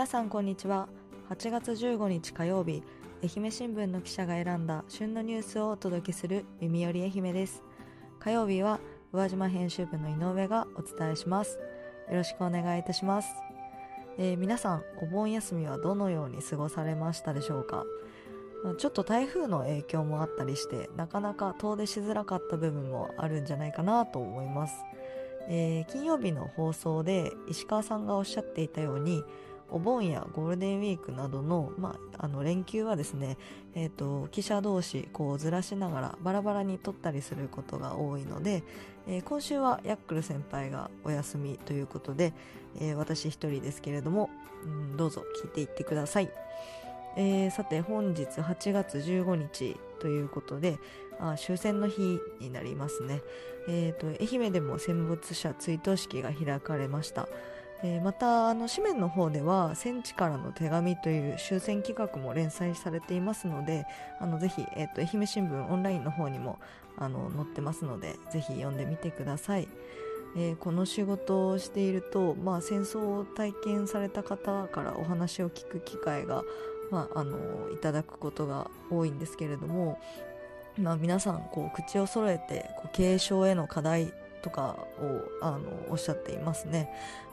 皆さんこんにちは。8月15日火曜日愛媛新聞の記者が選んだ旬のニュースをお届けする耳より愛媛です。火曜日は宇和島編集部の井上がお伝えします。よろしくお願いいたします、えー、皆さんお盆休みはどのように過ごされましたでしょうか？ちょっと台風の影響もあったりしてなかなか遠出しづらかった部分もあるんじゃないかなと思います。えー、金曜日の放送で石川さんがおっしゃっていたようにお盆やゴールデンウィークなどの,、まあ、あの連休はですね、えーと、記者同士こうずらしながらバラバラに撮ったりすることが多いので、えー、今週はヤックル先輩がお休みということで、えー、私一人ですけれども、うん、どうぞ聞いていってください、えー、さて本日8月15日ということであ終戦の日になりますね、えーと、愛媛でも戦没者追悼式が開かれました、えー、またあの紙面の方では戦地からの手紙という終戦企画も連載されていますのであのぜひ、えーと、愛媛新聞オンラインの方にもあの載ってますのでぜひ読んでみてください、えー、この仕事をしていると、まあ、戦争を体験された方からお話を聞く機会がまあ、あのいただくことが多いんですけれども、まあ、皆さんこう口を揃えてこう継承への課題とかをあのおっしゃっていますね。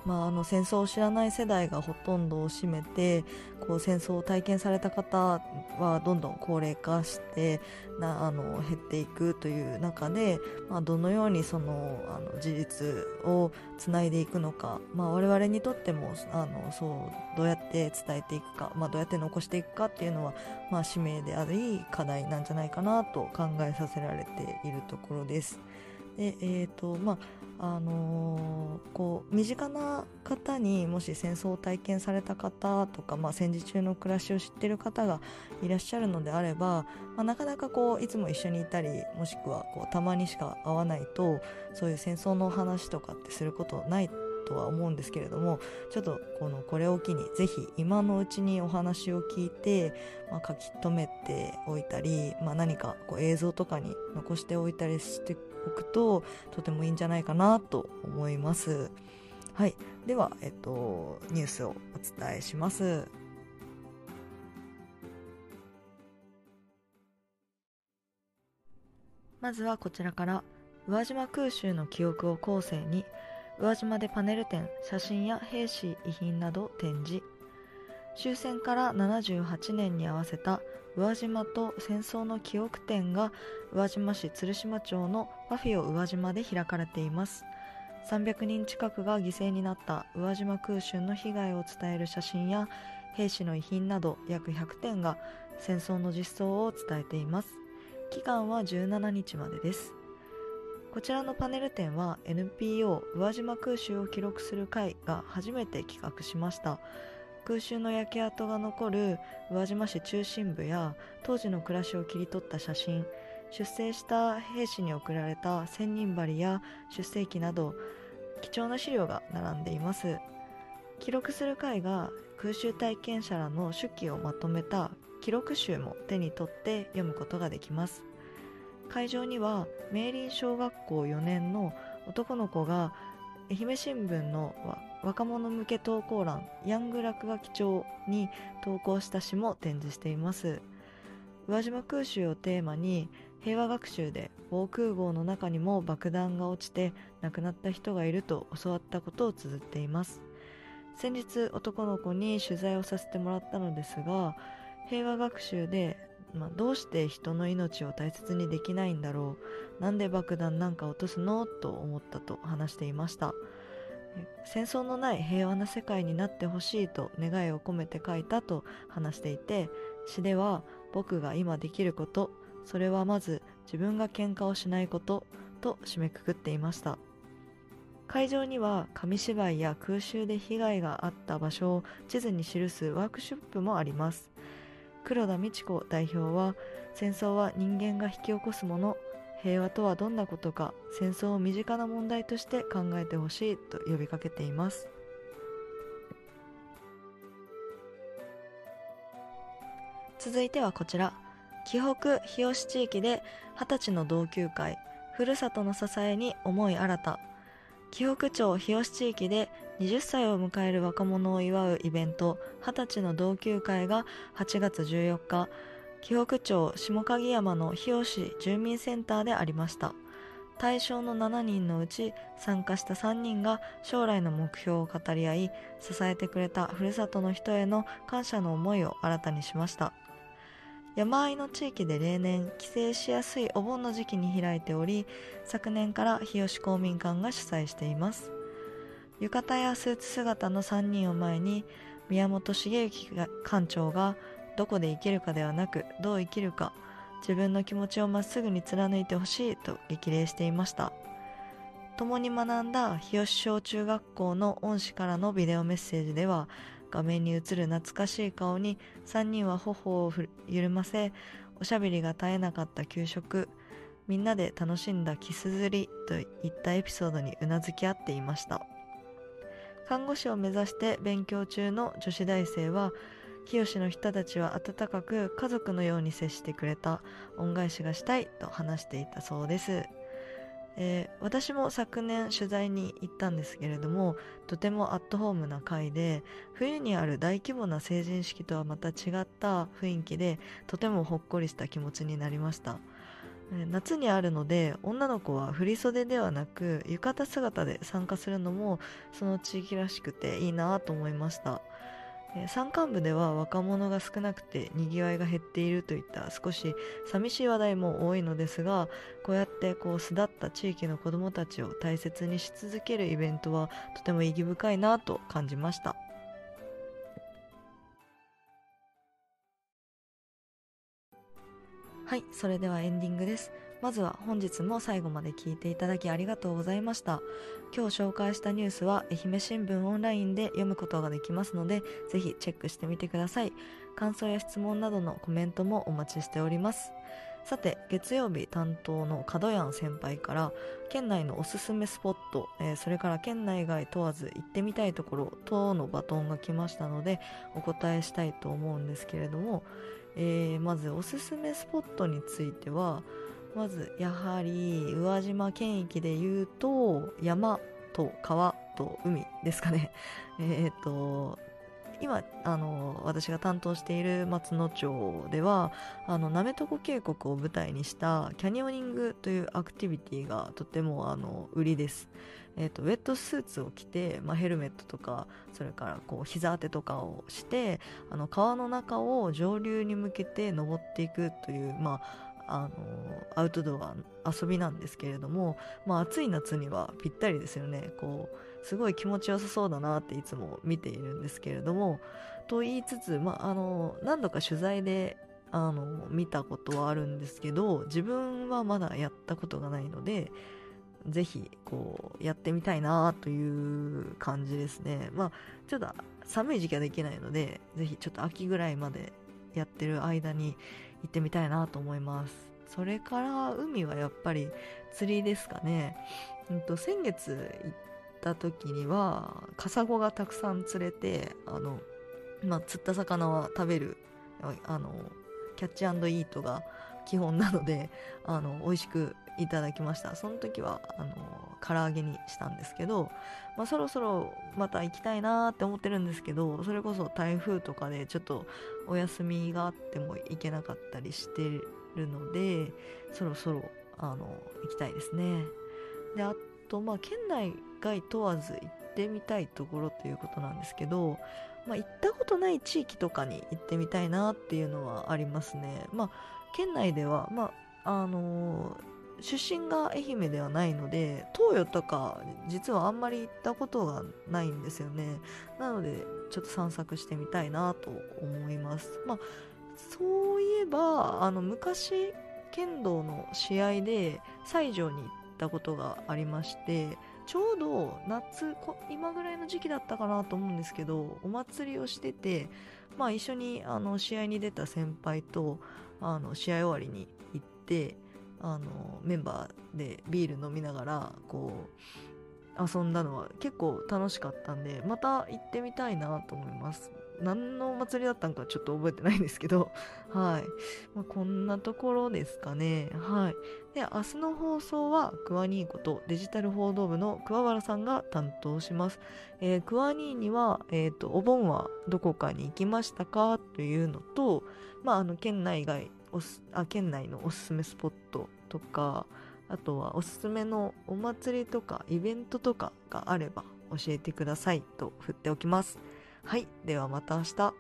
まあ、あの戦争を知らない世代がほとんどを占めてこう戦争を体験された方はどんどん高齢化してなあの減っていくという中で、まあ、どのようにそのあの事実をつないでいくのか、まあ、我々にとってもあのそうどうやって伝えていくか、まあ、どうやって残していくかっていうのは、まあ、使命であり課題なんじゃないかなと考えさせられているところです。でえーとまああのー、こう身近な方にもし戦争を体験された方とか、まあ、戦時中の暮らしを知っている方がいらっしゃるのであれば、まあ、なかなかこういつも一緒にいたりもしくはこうたまにしか会わないとそういう戦争の話とかってすることないとは思うんですけれどもちょっとこのこれを機にぜひ今のうちにお話を聞いて、まあ、書き留めておいたり、まあ、何かこう映像とかに残しておいたりしておくととてもいいんじゃないかなと思います。はい、では、えっと、ニュースをお伝えします。まずはこちらから宇和島空襲の記憶を後世に宇和島でパネル展写真や兵士遺品など展示。終戦から78年に合わせた宇和島と戦争の記憶展が宇和島市鶴島町のパフィオ宇和島で開かれています。300人近くが犠牲になった宇和島空襲の被害を伝える写真や兵士の遺品など約100点が戦争の実相を伝えています。期間は17日までです。こちらのパネル展は NPO 宇和島空襲を記録する会が初めて企画しました。空襲の焼け跡が残る宇和島市中心部や当時の暮らしを切り取った写真出征した兵士に贈られた千人針や出征旗など貴重な資料が並んでいます。記録する会が空襲体験者らの手記をまとめた記録集も手に取って読むことができます。会場には明林小学校4年の男の子が愛媛新聞の若者向け投稿欄ヤング落書き帳に投稿した詩も展示しています。宇和島空襲をテーマに平和学習で防空壕の中にも爆弾が落ちて亡くなった人がいると教わったことを綴っています。先日男の子に取材をさせてもらったのですが平和学習で、まあ、どうして人の命を大切にできないんだろう。なんで爆弾なんか落とすの？と思ったと話していました。戦争のない平和な世界になってほしいと願いを込めて書いたと話していて詩では僕が今できることそれはまず自分が喧嘩をしないことと締めくくっていました。会場には紙芝居や空襲で被害があった場所を地図に記すワークショップもあります。黒田美智子代表は戦争は人間が引き起こすもの平和とはどんなことか戦争を身近な問題として考えてほしいと呼びかけています。続いてはこちら。紀北日吉地域で二十歳の同級会ふるさとの支えに思い新た。紀北町日吉地域で20歳を迎える若者を祝うイベント20歳の同級会が8月14日紀北町下鍵山の日吉住民センターでありました。対象の7人のうち参加した3人が将来の目標を語り合い支えてくれたふるさとの人への感謝の思いを新たにしました。山あいの地域で例年帰省しやすいお盆の時期に開いており昨年から日吉公民館が主催しています。浴衣やスーツ姿の3人を前に宮本茂之館長がどこで生きるかではなくどう生きるか自分の気持ちをまっすぐに貫いてほしいと激励していました。共に学んだ日吉小中学校の恩師からのビデオメッセージでは画面に映る懐かしい顔に3人は頬を緩ませおしゃべりが絶えなかった給食みんなで楽しんだキス釣りといったエピソードにうなずき合っていました。看護師を目指して勉強中の女子大生は清の人たちは温かく家族のように接してくれた恩返しがしたいと話していたそうです、えー、私も昨年取材に行ったんですけれどもとてもアットホームな会で冬にある大規模な成人式とはまた違った雰囲気でとてもほっこりした気持ちになりました。夏にあるので女の子は振袖ではなく浴衣姿で参加するのもその地域らしくていいなと思いました。山間部では若者が少なくてにぎわいが減っているといった少し寂しい話題も多いのですがこうやってこう巣立った地域の子どもたちを大切にし続けるイベントはとても意義深いなと感じました。はいそれではエンディングですまずは本日も最後まで聞いていただきありがとうございました。今日紹介したニュースは愛媛新聞オンラインで読むことができますので、ぜひチェックしてみてください。感想や質問などのコメントもお待ちしております。さて、月曜日担当の角谷先輩から、県内のおすすめスポット、えー、それから県内外問わず行ってみたいところ等のバトンが来ましたので、お答えしたいと思うんですけれども、えー、まずおすすめスポットについては、まずやはり宇和島県域で言うと山と川と海ですかね。えっと今あの私が担当している松野町ではあの滑床渓谷を舞台にしたキャニオニングというアクティビティがとてもあの売りです、えーと、ウェットスーツを着て、まあ、ヘルメットとかそれからこう膝当てとかをしてあの川の中を上流に向けて登っていくという、まああのアウトドア遊びなんですけれども、まあ、暑い夏にはぴったりですよね。こうすごい気持ちよさそうだなっていつも見ているんですけれどもと言いつつ、まあ、あの何度か取材であの見たことはあるんですけど自分はまだやったことがないのでぜひこうやってみたいなという感じですね。まあちょっと寒い時期はできないのでぜひちょっと秋ぐらいまでやってる間に行ってみたいなと思います。それから海はやっぱり釣りですかね、うんと、先月行った時にはカサゴがたくさん釣れてあの、まあ、釣った魚は食べるあのキャッチイートが基本なのであの美味しくいただきました。その時はあの唐揚げにしたんですけど、まあ、そろそろまた行きたいなって思ってるんですけどそれこそ台風とかでちょっとお休みがあっても行けなかったりしてるのでそろそろあの行きたいですね。であとまあ県内外問わず行ってみたいところということなんですけど、まあ、行ったことない地域とかに行ってみたいなっていうのはありますね。まあ県内ではまああのー出身が愛媛ではないので東洋とか実はあんまり行ったことがないんですよね。なのでちょっと散策してみたいなと思います。まあそういえばあの昔剣道の試合で西条に行ったことがありましてちょうど夏今ぐらいの時期だったかなと思うんですけどお祭りをしてて、まあ、一緒にあの試合に出た先輩とあの試合終わりに行ってあのメンバーでビール飲みながらこう遊んだのは結構楽しかったんでまた行ってみたいなと思います何のお祭りだったんかちょっと覚えてないんですけど、はい。まあ、こんなところですかね。はい。で、明日の放送は、クワニーことデジタル報道部の桑原さんが担当します。えー、クワニーには、え、ー、と、お盆はどこかに行きましたか？というのと、まあ、あの、県内外、おすあ県内のおすすめスポットとか、あとはおすすめのお祭りとかイベントとかがあれば教えてくださいと振っておきます。はい。ではまた明日。